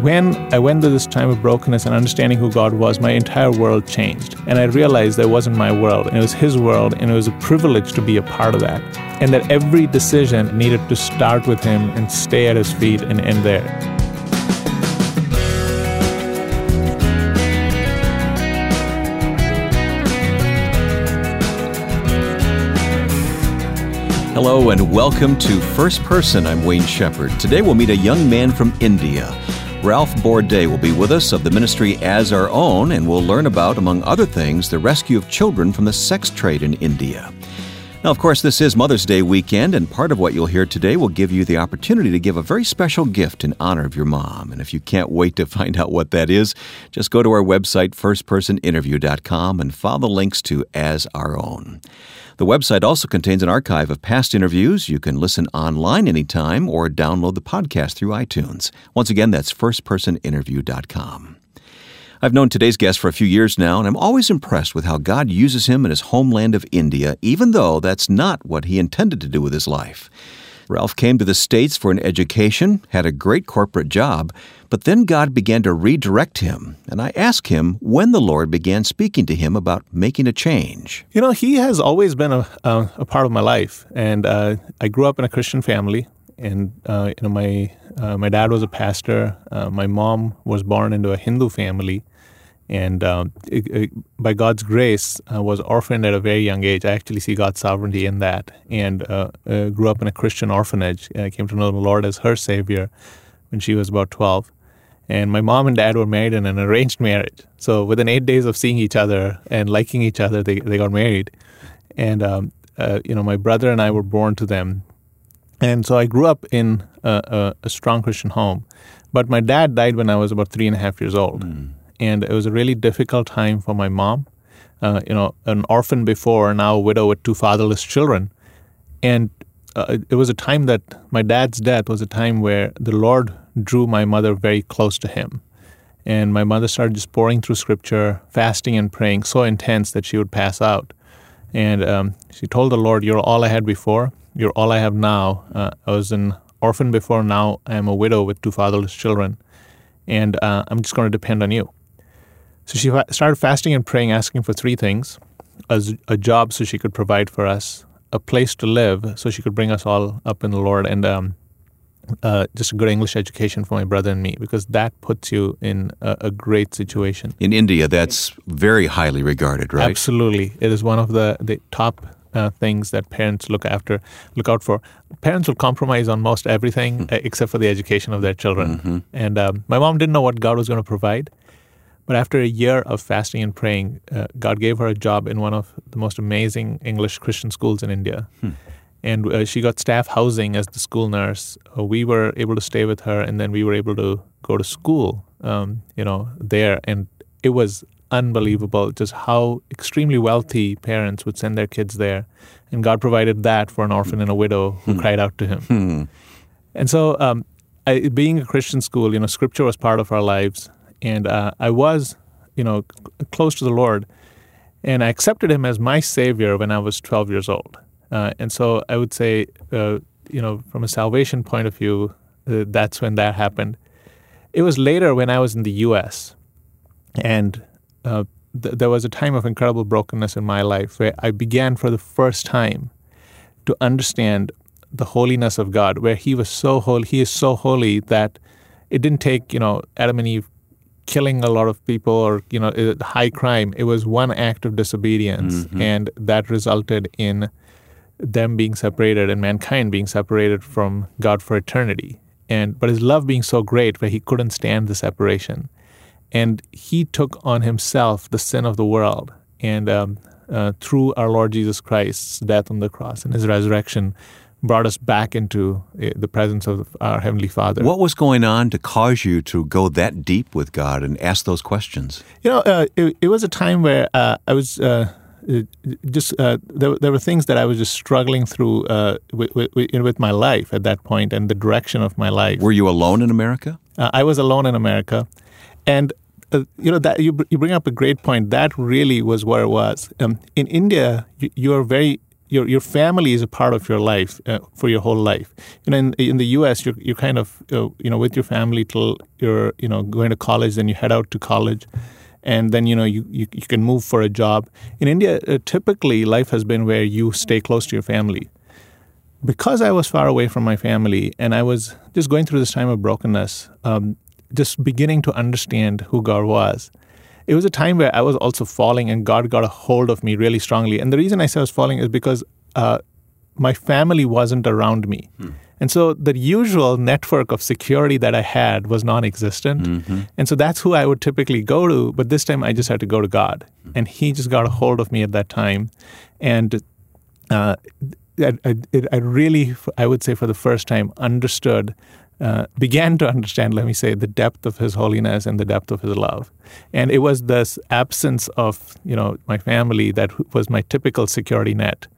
when I went through this time of brokenness and understanding who God was, my entire world changed. And I realized that wasn't my world, and it was His world, and it was a privilege to be a part of that. And that every decision needed to start with Him and stay at His feet and end there. Hello and welcome to First Person. I'm Wayne Shepherd. Today we'll meet a young man from India. Ralph Bourdet will be with us of the ministry As Our Own, and we'll learn about, among other things, the rescue of children from the sex trade in India. Now, of course, this is Mother's Day weekend, and part of what you'll hear today will give you the opportunity to give a very special gift in honor of your mom. And if you can't wait to find out what that is, just go to our website, firstpersoninterview.com, and follow the links to As Our Own. The website also contains an archive of past interviews. You can listen online anytime or download the podcast through iTunes. Once again, that's firstpersoninterview.com. I've known today's guest for a few years now, and I'm always impressed with how God uses him in his homeland of India, even though that's not what he intended to do with his life. Ralph came to the States for an education, had a great corporate job, but then God began to redirect him. And I asked him when the Lord began speaking to him about making a change. You know, He has always been a, a, a part of my life. And uh, I grew up in a Christian family. And uh, you know, my uh, my dad was a pastor. Uh, my mom was born into a Hindu family, and um, it, it, by God's grace, uh, was orphaned at a very young age. I actually see God's sovereignty in that, and uh, uh, grew up in a Christian orphanage. I came to know the Lord as her Savior when she was about twelve, and my mom and dad were married in an arranged marriage. So within eight days of seeing each other and liking each other, they they got married, and um, uh, you know my brother and I were born to them, and so I grew up in a, a, a strong Christian home. But my dad died when I was about three and a half years old. Mm and it was a really difficult time for my mom. Uh, you know, an orphan before, now a widow with two fatherless children, and uh, it was a time that my dad's death was a time where the Lord drew my mother very close to Him, and my mother started just pouring through Scripture, fasting and praying so intense that she would pass out, and um, she told the Lord, "You're all I had before. You're all I have now. Uh, I was an orphan before. Now I am a widow with two fatherless children, and uh, I'm just going to depend on you." So she started fasting and praying, asking for three things a, a, job so she could provide for us, a place to live so she could bring us all up in the Lord, and um, uh, just a good English education for my brother and me, because that puts you in a, a, great situation. In India, that's very highly regarded, right? Absolutely. It is one of the, the top uh, things that parents look after, look out for. Parents will compromise on most everything mm-hmm. except for the education of their children. Mm-hmm. And um, my mom didn't know what God was going to provide. But after a year of fasting and praying, uh, God gave her a job in one of the most amazing English Christian schools in India. Hmm. And uh, she got staff housing as the school nurse. Uh, we were able to stay with her, and then we were able to go to school, um, you know, there. And it was unbelievable just how extremely wealthy parents would send their kids there. And God provided that for an orphan and a widow who hmm. cried out to Him. Hmm. And so, um, I, being a Christian school, you know, Scripture was part of our lives and uh, I was, you know, close to the Lord, and I accepted Him as my Savior when I was 12 years old. Uh, and so I would say, uh, you know, from a salvation point of view, uh, that's when that happened. It was later when I was in the U.S. and uh, th- there was a time of incredible brokenness in my life where I began for the first time to understand the holiness of God, where He was so holy, He is so holy that it didn't take, you know, Adam and Eve killing a lot of people or you know high crime it was one act of disobedience. Mm-hmm. and that resulted in them being separated and mankind being separated from god for eternity. And but his love being so great where he couldn't stand the separation. And he took on himself the sin of the world and um, uh, through our lord jesus christ's death on the cross and his resurrection brought us back into eh, the presence of our Heavenly Father. What was going on to cause you to go that deep with God and ask those questions? You know, uh, it, it, was a time where uh, I was. Uh, just uh, there, there were things that I was just struggling through uh, with, with, with, my life at that point and the direction of my life. Were you alone in America? Uh, I was alone in America, and you know that you you bring up a great point. That really was where it was. Um, in India, you, you are very your your family is a part of your life uh, for your whole life. You know, in, in the U.S., you're you're kind of uh, you know with your family till you're you know going to college, then you head out to college, and then you know you you, you can move for a job. In India, uh, typically life has been where you stay close to your family. Because I was far away from my family, and I was just going through this time of brokenness, um, just beginning to understand who God was it was a time where I was also falling, and God got a hold of me really strongly. And the reason I say I was falling is because uh, my family wasn't around me. Hmm. And so the usual network of security that I had was non existent. Mm-hmm. And so that's who I would typically go to. But this time I just had to go to God. Mm-hmm. And He just got a hold of me at that time. And uh, I, I, I, really, I would say for the first time, understood uh, began to understand, let me say, the depth of His holiness and the depth of His love. And it was this absence of, you know, my family that was my typical security net,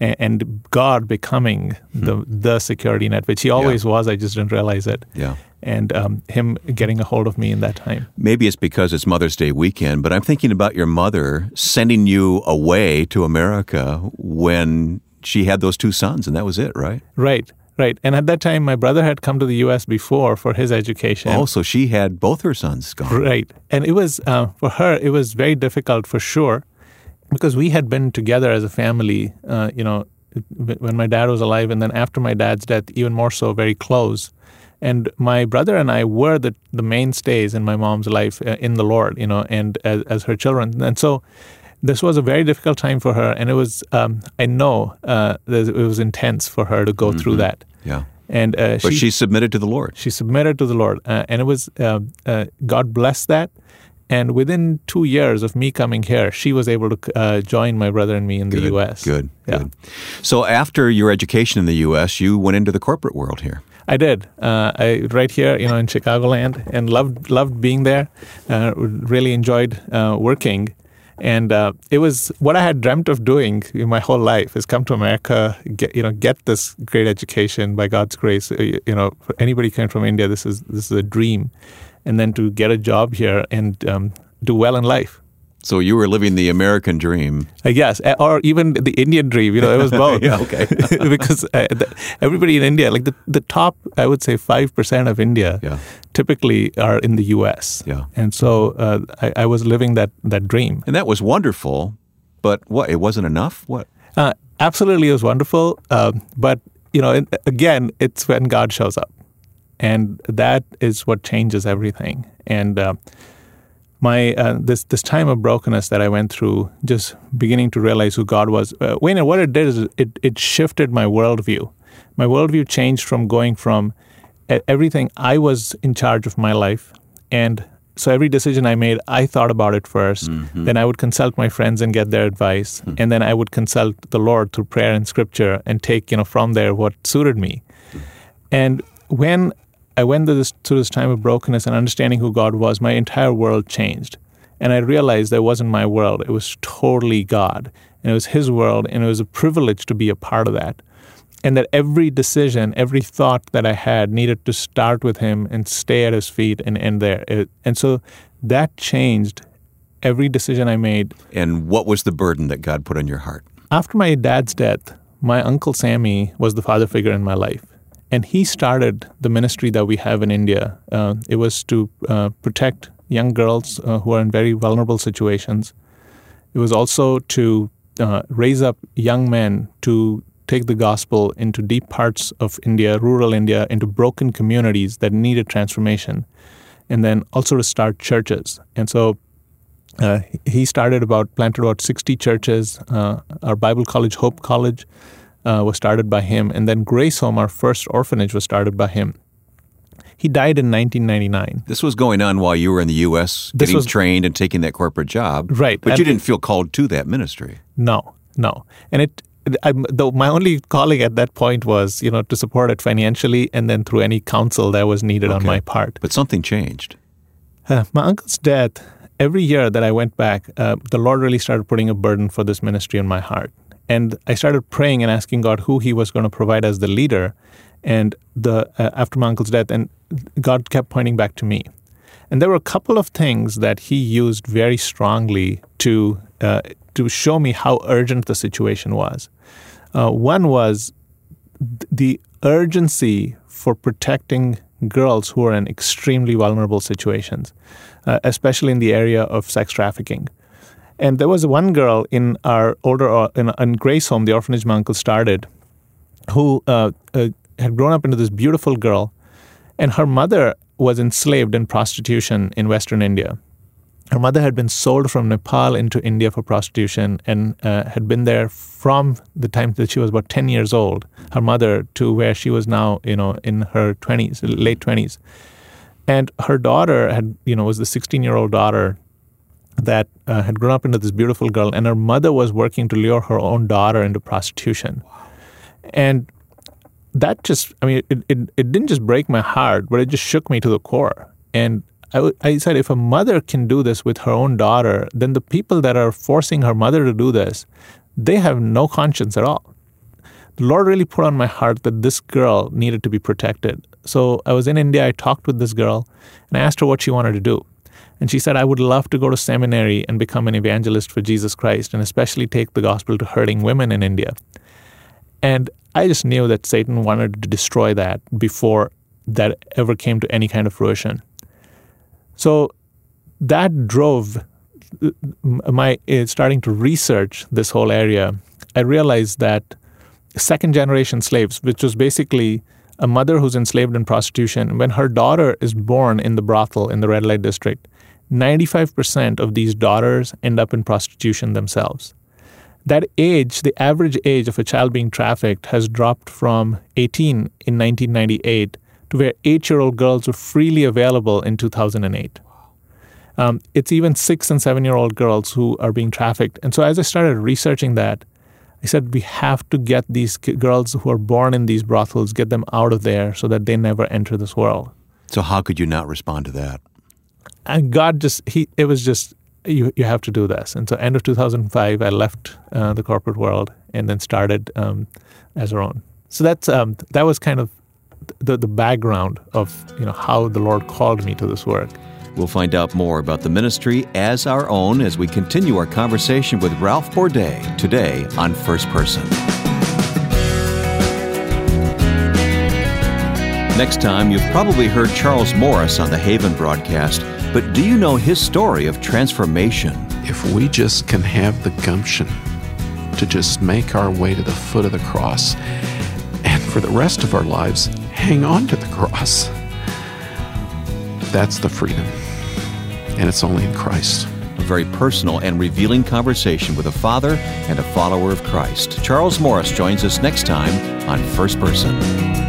and, God becoming hmm. the the security net, which He always yeah. was. I just didn't realize it. Yeah. And um, Him getting a hold of me in that time. Maybe it's because it's Mother's Day weekend, but I'm thinking about your mother sending you away to America when she had those two sons, and that was it, right? Right. Right. And at that time, my brother had come to the U.S. before for his education. Oh, so she had both her sons gone. Right. And it was, uh, for her, it was very difficult for sure because we had been together as a family, uh, you know, when my dad was alive and then after my dad's death, even more so, very close. And my brother and I were the, the mainstays in my mom's life uh, in the Lord, you know, and as, as her children. And so, this was a very difficult time for her, and it was um, I know uh, it was intense for her to go mm-hmm. through that. Yeah. And uh, but she, she, submitted to the Lord. She submitted to the Lord, uh, and it was uh, uh, God blessed that. And within two years of me coming here, she was able to uh, join my brother and me in good, the U.S. Good, yeah. good. So after your education in the U.S., you went into the corporate world here. I did. Uh, I right here, you know, in Chicagoland, and loved loved being there. Uh, really enjoyed uh, working, and uh, it was what I had dreamt of doing in my whole life: is come to America, get you know, get this great education by God's grace. Uh, you know, for anybody coming from India, this is this is a dream, and then to get a job here and um, do well in life. So you were living the American dream. I guess, or even the Indian dream. You know, it was both. yeah, okay. because uh, the, everybody in India, like the, the top, I would say 5% of India yeah. typically are in the U.S. Yeah. And so uh, I, I, was living that, that dream. And that was wonderful, but what, it wasn't enough? What? Uh, absolutely, it was wonderful. Um, but, you know, it, again, it's when God shows up. And that is what changes everything. And uh, my uh, this this time of brokenness that I went through, just beginning to realize who God was. Uh, Wayne, what it did is it it shifted my worldview. My worldview changed from going from everything I was in charge of my life, and so every decision I made, I thought about it 1st mm-hmm. Then I would consult my friends and get their advice, mm-hmm. and then I would consult the Lord through prayer and scripture and take you know from there what suited me. Mm-hmm. And when I went through this, through this time of brokenness and understanding who God was, my entire world changed. And I realized that wasn't my world, it was totally God. And it was His world, and it was a privilege to be a part of that. And that every decision, every thought that I had needed to start with Him and stay at His feet and end there. and so that changed every decision I made. And what was the burden that God put on your heart? After my dad's death, my uncle Sammy was the father figure in my life. And he started the ministry that we have in India. Uh, it was to uh, protect young girls uh, who are in very vulnerable situations. It was also to uh, raise up young men to take the gospel into deep parts of India, rural India, into broken communities that needed transformation, and then also to start churches. And so uh, he started about, planted about 60 churches, uh, our Bible college, Hope College uh, was started by him, and then Grace Home, our first orphanage, was started by him. He died in 1999. This was going on while you were in the U.S., this getting was, trained and taking that corporate job. Right. But you didn't feel called to that ministry. No, no. And it, I, the, my only calling at that point was, you know, to support it financially and then through any counsel that was needed okay. on my part. But something changed. Uh, my uncle's death, every year that I went back, uh, the Lord really started putting a burden for this ministry in my heart. And I started praying and asking God who He was going to provide as the leader. And the uh, after my uncle's death, and God kept pointing back to me. And there were a couple of things that He used very strongly to uh, to show me how urgent the situation was. Uh, one was th- the urgency for protecting girls who are in extremely vulnerable situations, uh, especially in the area of sex trafficking. And there was one girl in our older uh, in, in Grace home, the orphanage my uncle started, who uh, uh, had grown up into this beautiful girl, and her mother was enslaved in prostitution in Western India. Her mother had been sold from Nepal into India for prostitution and uh, had been there from the time that she was about 10 years old, her mother, to where she was now, you know, in her 20s, late 20s. And her daughter had, you know, was the 16 year old daughter that uh, had grown up into this beautiful girl, and her mother was working to lure her own daughter into prostitution. And that just, I mean, it, it, it didn't just break my heart, but it just shook me to the core. And I, I said, if a mother can do this with her own daughter, then the people that are forcing her mother to do this, they have no conscience at all. The Lord really put on my heart that this girl needed to be protected. So I was in India, I talked with this girl, and I asked her what she wanted to do. And she said, I would love to go to seminary and become an evangelist for Jesus Christ, and especially take the gospel to hurting women in India. And I just knew that Satan wanted to destroy that before that ever came to any kind of fruition. So that drove my uh, starting to research this whole area. I realized that second generation slaves, which was basically a mother who's enslaved in prostitution, when her daughter is born in the brothel in the red light district, 95% of these daughters end up in prostitution themselves that age, the average age of a child being trafficked, has dropped from 18 in 1998 to where eight year old girls were freely available in 2008. Um, it's even six and seven year old girls who are being trafficked. And so, as I started researching that, I said, we have to get these girls who are born in these brothels, get them out of there so that they never enter this world. So, how could you not respond to that? And God just, he, it was just, you, you have to do this. And so, end of 2005, I left uh, the corporate world and then started um, as our own. So that's um, that was kind of the, the background of you know how the Lord called me to this work. We'll find out more about the ministry as our own as we continue our conversation with Ralph Bourdet today on First Person. Next time, you've probably heard Charles Morris on the Haven broadcast, but do you know his story of transformation? If we just can have the gumption to just make our way to the foot of the cross and for the rest of our lives, hang on to the cross, that's the freedom. And it's only in Christ a very personal and revealing conversation with a father and a follower of Christ. Charles Morris joins us next time on First Person.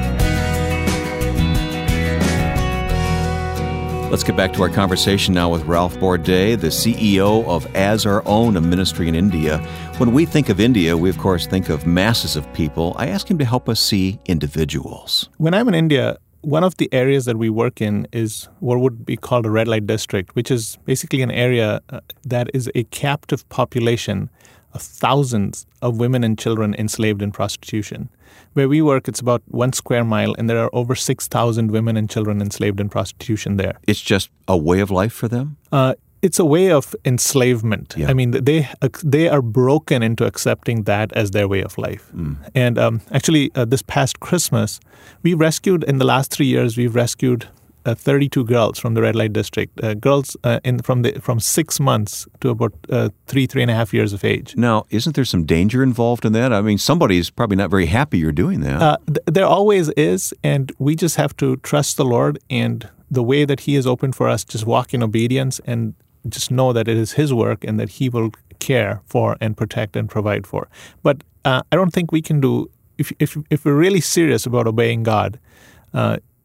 Let's get back to our conversation now with Ralph Bourdet, the CEO of As Our Own, a ministry in India. When we think of India, we of course think of masses of people. I ask him to help us see individuals. When I'm in India, one of the areas that we work in is what would be called a red light district, which is basically an area uh, that is a captive population of thousands of women and children enslaved in prostitution. Where we work, it's about one square mile, and there are over 6,000 women and children enslaved in prostitution there. It's just a way of life for them? Uh, it's a way of enslavement. Yeah. I mean, they they are broken into accepting that as their way of life. Mm. And um, actually, uh, this past Christmas, we rescued in the last three years. We've rescued uh, 32 girls from the red light district. Uh, girls uh, in from the from six months to about uh, three three and a half years of age. Now, isn't there some danger involved in that? I mean, somebody's probably not very happy you're doing that. Uh, th- there always is, and we just have to trust the Lord and the way that He has opened for us. Just walk in obedience and just know that it is His work and that He will care for and protect and provide for. But uh, I don't think we can do if if if we're really serious about obeying God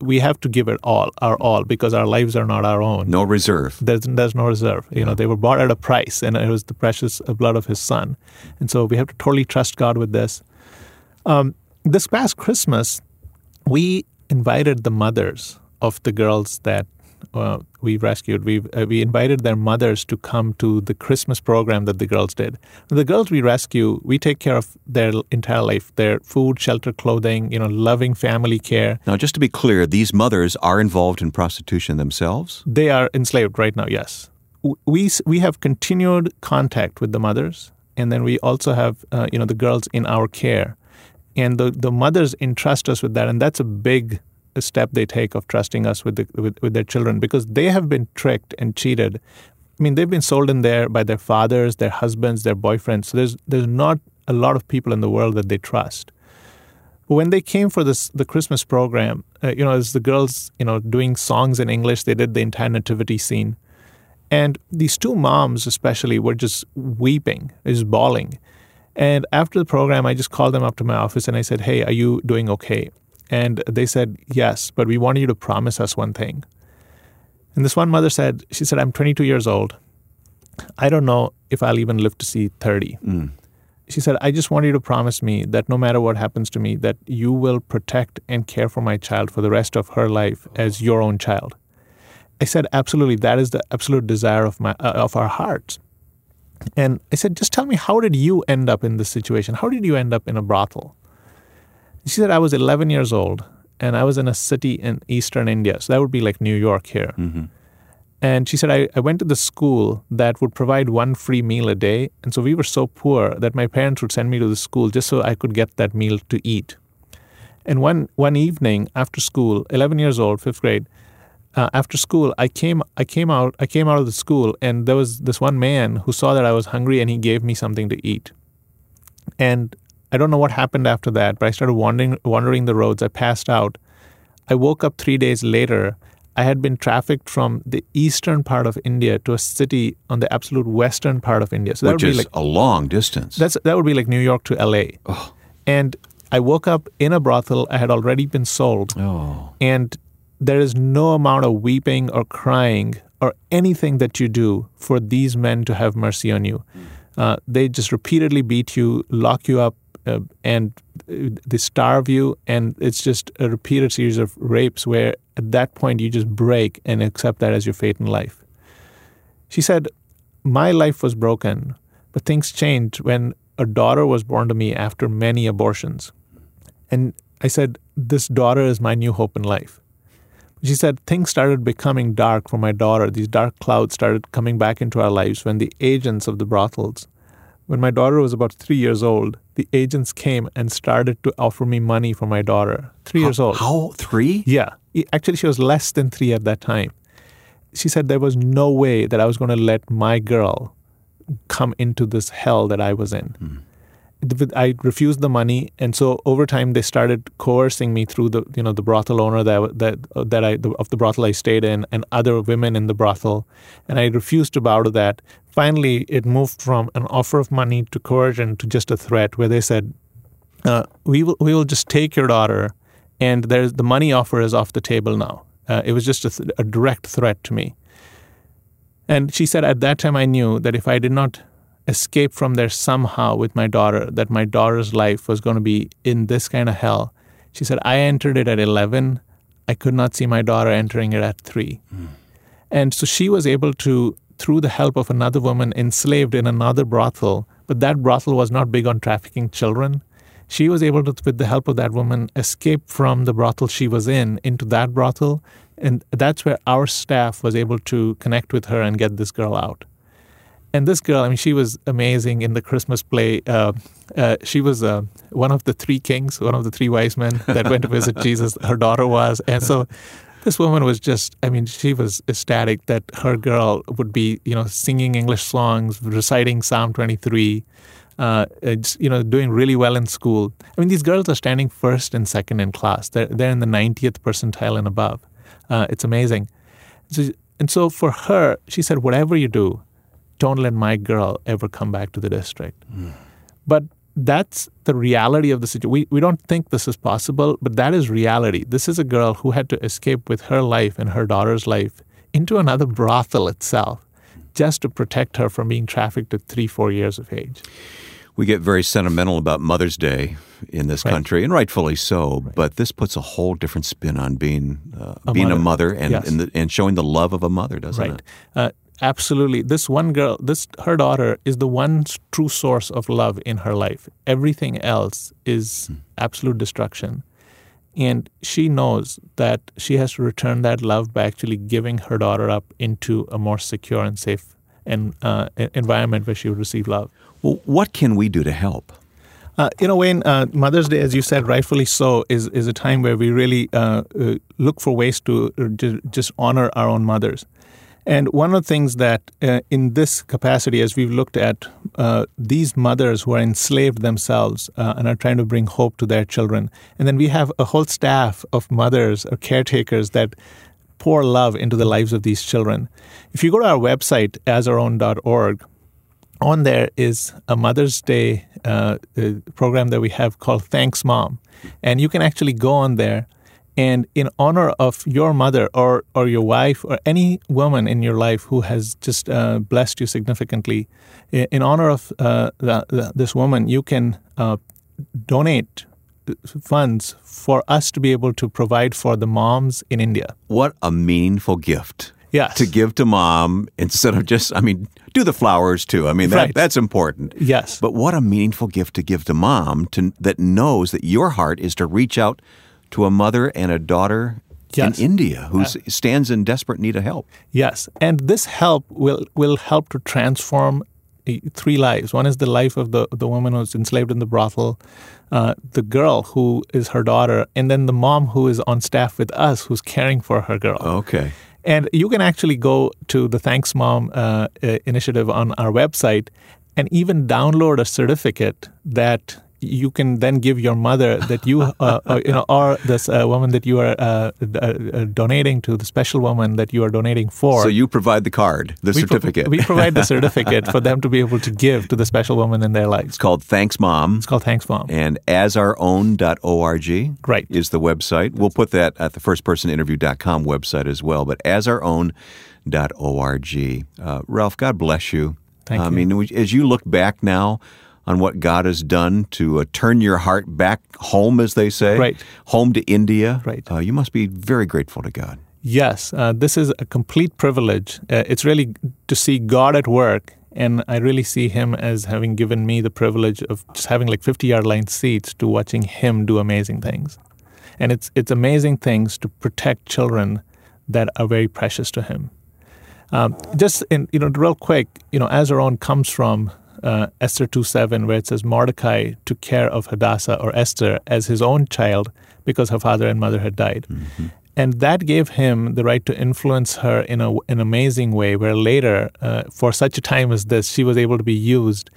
we have to give it all, our all, because our lives are not our own. No reserve. There's, there's no reserve. You yeah. know, they were bought at a price, and it was the precious blood of His Son. And so we have to totally trust God with this. Um, this past Christmas, we invited the mothers of the girls that uh, we rescued. We uh, we invited their mothers to come to the Christmas program that the girls did. The girls we rescue, we take care of their entire life, their food, shelter, clothing, you know, loving family care. Now, just to be clear, these mothers are involved in prostitution themselves. They are enslaved right now. Yes, we we have continued contact with the mothers, and then we also have uh, you know the girls in our care. and the the mothers entrust us with that, and that's a big step they take of trusting us with, the, with with their children because they have been tricked and cheated. I mean, they've been sold in there by their fathers, their husbands, their boyfriends. So there's there's not a lot of people in the world that they trust. When they came for this the Christmas program, uh, you know, as the girls, you know, doing songs in English, they did the entire nativity scene, and these two moms especially were just weeping, just bawling. And after the program, I just called them up to my office and I said, "Hey, are you doing okay?" And they said, "Yes, but we want you to promise us one thing." And this one mother said, "She said I'm 22 years old. I don't know if I'll even live to see 30." Mm. She said, "I just want you to promise me that no matter what happens to me, that you will protect and care for my child for the rest of her life as your own child." I said, "Absolutely. That is the absolute desire of my uh, of our hearts." And I said, just tell me, how did you end up in this situation? How did you end up in a brothel? She said, I was 11 years old and I was in a city in eastern India. So that would be like New York here. Mm-hmm. And she said, I, I went to the school that would provide one free meal a day. And so we were so poor that my parents would send me to the school just so I could get that meal to eat. And one, one evening after school, 11 years old, fifth grade, uh, after school, I came I came out I came out of the school and there was this one man who saw that I was hungry and he gave me something to eat. And I don't know what happened after that, but I started wandering wandering the roads. I passed out. I woke up three days later. I had been trafficked from the eastern part of India to a city on the absolute western part of India. So that Which would be like a long distance. That's that would be like New York to LA. Oh. And I woke up in a brothel. I had already been sold. Oh. And there is no amount of weeping or crying or anything that you do for these men to have mercy on you. Uh, they just repeatedly beat you, lock you up, uh, and they starve you. And it's just a repeated series of rapes where at that point you just break and accept that as your fate in life. She said, My life was broken, but things changed when a daughter was born to me after many abortions. And I said, This daughter is my new hope in life. She said things started becoming dark for my daughter. These dark clouds started coming back into our lives when the agents of the brothels, when my daughter was about three years old, the agents came and started to offer me money for my daughter. Three how, years old. How? Three? Yeah. Actually, she was less than three at that time. She said there was no way that I was going to let my girl come into this hell that I was in. Hmm. I refused the money, and so over time they started coercing me through the you know the brothel owner that that uh, that I the, of the brothel I stayed in, and other women in the brothel, and I refused to bow to that. Finally, it moved from an offer of money to coercion to just a threat, where they said, uh, "We will we will just take your daughter, and there's the money offer is off the table now." Uh, it was just a, th- a direct threat to me. And she said, at that time, I knew that if I did not escape from there somehow with my daughter, that my daughter's life was going to be in this kind of hell. She said, I entered it at 11. I could not see my daughter entering it at 3. Mm. And so she was able to, through the help of another woman enslaved in another brothel, but that brothel was not big on trafficking children. She was able to, with the help of that woman, escape from the brothel she was in into that brothel. And that's where our staff was able to connect with her and get this girl out and this girl, I mean, she was amazing in the Christmas play. Uh, uh, she was uh, one of the three kings, one of the three wise men that went to visit Jesus. Her daughter was, and so this woman was just, I mean, she was ecstatic that her girl would be, you know, singing English songs, reciting Psalm 23, uh, you know, doing really well in school. I mean, these girls are standing first and second in class. They're, they're in the 90th percentile and above. Uh, it's amazing. So, and so for her, she said, whatever you do, don't let my girl ever come back to the district. Mm. But that's the reality of the situation. We, we don't think this is possible, but that is reality. This is a girl who had to escape with her life and her daughter's life into another brothel itself just to protect her from being trafficked at three, four years of age. We get very sentimental about Mother's Day in this right. country, and rightfully so. Right. But this puts a whole different spin on being uh, a being mother. a mother and yes. and, the, and, showing the love of a mother, doesn't right. it? Uh, absolutely. This one girl this her daughter is the one true source of love in her life. Everything else is Hmm. absolute destruction. And she knows that she has to return that love by actually giving her daughter up into a more secure and safe and uh, environment where she would receive love. Well what can we do to help? Uh, you know, Wayne, uh, Mother's Day, as you said, rightfully so, is, is a time where we really uh, uh look for ways to just honor our own mothers. And one of the things that, uh, in this capacity, as we've looked at uh, these mothers who are enslaved themselves and are trying to bring hope to their children, and then we have a whole staff of mothers or caretakers that pour love into the lives of these children. If you go to our website, asourOwn.org, on there is a Mother's Day uh, uh, program that we have called Thanks Mom. And you can actually go on there and in honor of your mother or, or your wife or any woman in your life who has just uh, blessed you significantly, in honor of uh, the, the, this woman, you can uh, donate funds for us to be able to provide for the moms in India. What a meaningful gift. Yes. To give to mom instead of just, I mean, do the flowers too. I mean, that, right. that's important. Yes. But what a meaningful gift to give to mom to, that knows that your heart is to reach out to a mother and a daughter yes. in India who uh, stands in desperate need of help. Yes. And this help will, will help to transform three lives. One is the life of the, the woman who's enslaved in the brothel, uh, the girl who is her daughter, and then the mom who is on staff with us who's caring for her girl. Okay. And you can actually go to the Thanks Mom uh, uh initiative on our website and even download a certificate that you can then give your mother that you, uh, uh, you know, or this uh, woman that you are uh, uh, uh, donating to, the special woman that you are donating for. So you provide the card, the we certificate. Pro- we provide the certificate for them to be able to give to the special woman in their life. It's called Thanks Mom. It's called Thanks Mom. And asourOwn.org right. is the website. We'll put that at the firstpersoninterview.com website as well, but asourOwn.org. Uh, Ralph, God bless you. Thank I you. mean, as you look back now, on what God has done to uh, turn your heart back home, as they say, right. home to India. Right. Uh, you must be very grateful to God. Yes, uh, this is a complete privilege. Uh, it's really to see God at work, and I really see Him as having given me the privilege of just having like 50 yard line seats to watching Him do amazing things. And it's, it's amazing things to protect children that are very precious to Him. Um, just in, you know, real quick, you know, As Our Own comes from uh, Esther 2.7 where it says Mordecai took care of Hadassah or Esther as his own child because her father and mother had died. Mm-hmm. And that gave him the right to influence her in a, an amazing way, where later, uh, for such a time as this, she was able to be used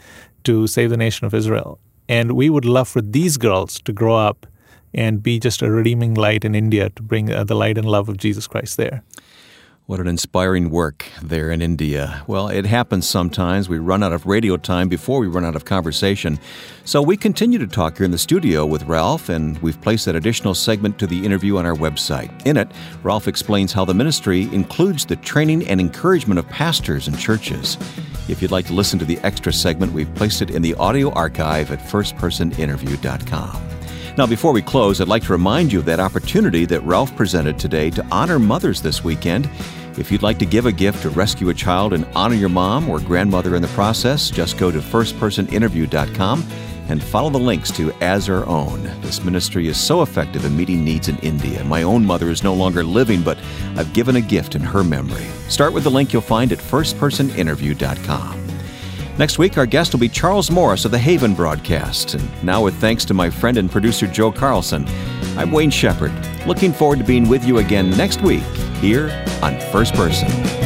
to save the nation of Israel. And we would love for these girls to grow up and be just a redeeming light in India to bring uh, the light and love of Jesus Christ there. What an inspiring work there in India. Well, it happens sometimes. We run out of radio time before we run out of conversation. So we continue to talk here in the studio with Ralph, and we've placed that additional segment to the interview on our website. In it, Ralph explains how the ministry includes the training and encouragement of pastors and churches. If you'd like to listen to the extra segment, we've placed it in the audio archive at firstpersoninterview.com. Now, before we close, I'd like to remind you of that opportunity that Ralph presented today to honor mothers this weekend. If you'd like to give a gift to rescue a child and honor your mom or grandmother in the process, just go to firstpersoninterview.com and follow the links to As Our Own. This ministry is so effective in meeting needs in India. My own mother is no longer living, but I've given a gift in her memory. Start with the link you'll find at firstpersoninterview.com. Next week, our guest will be Charles Morris of the Haven broadcast. And now, with thanks to my friend and producer Joe Carlson, I'm Wayne Shepherd. Looking forward to being with you again next week here on First Person.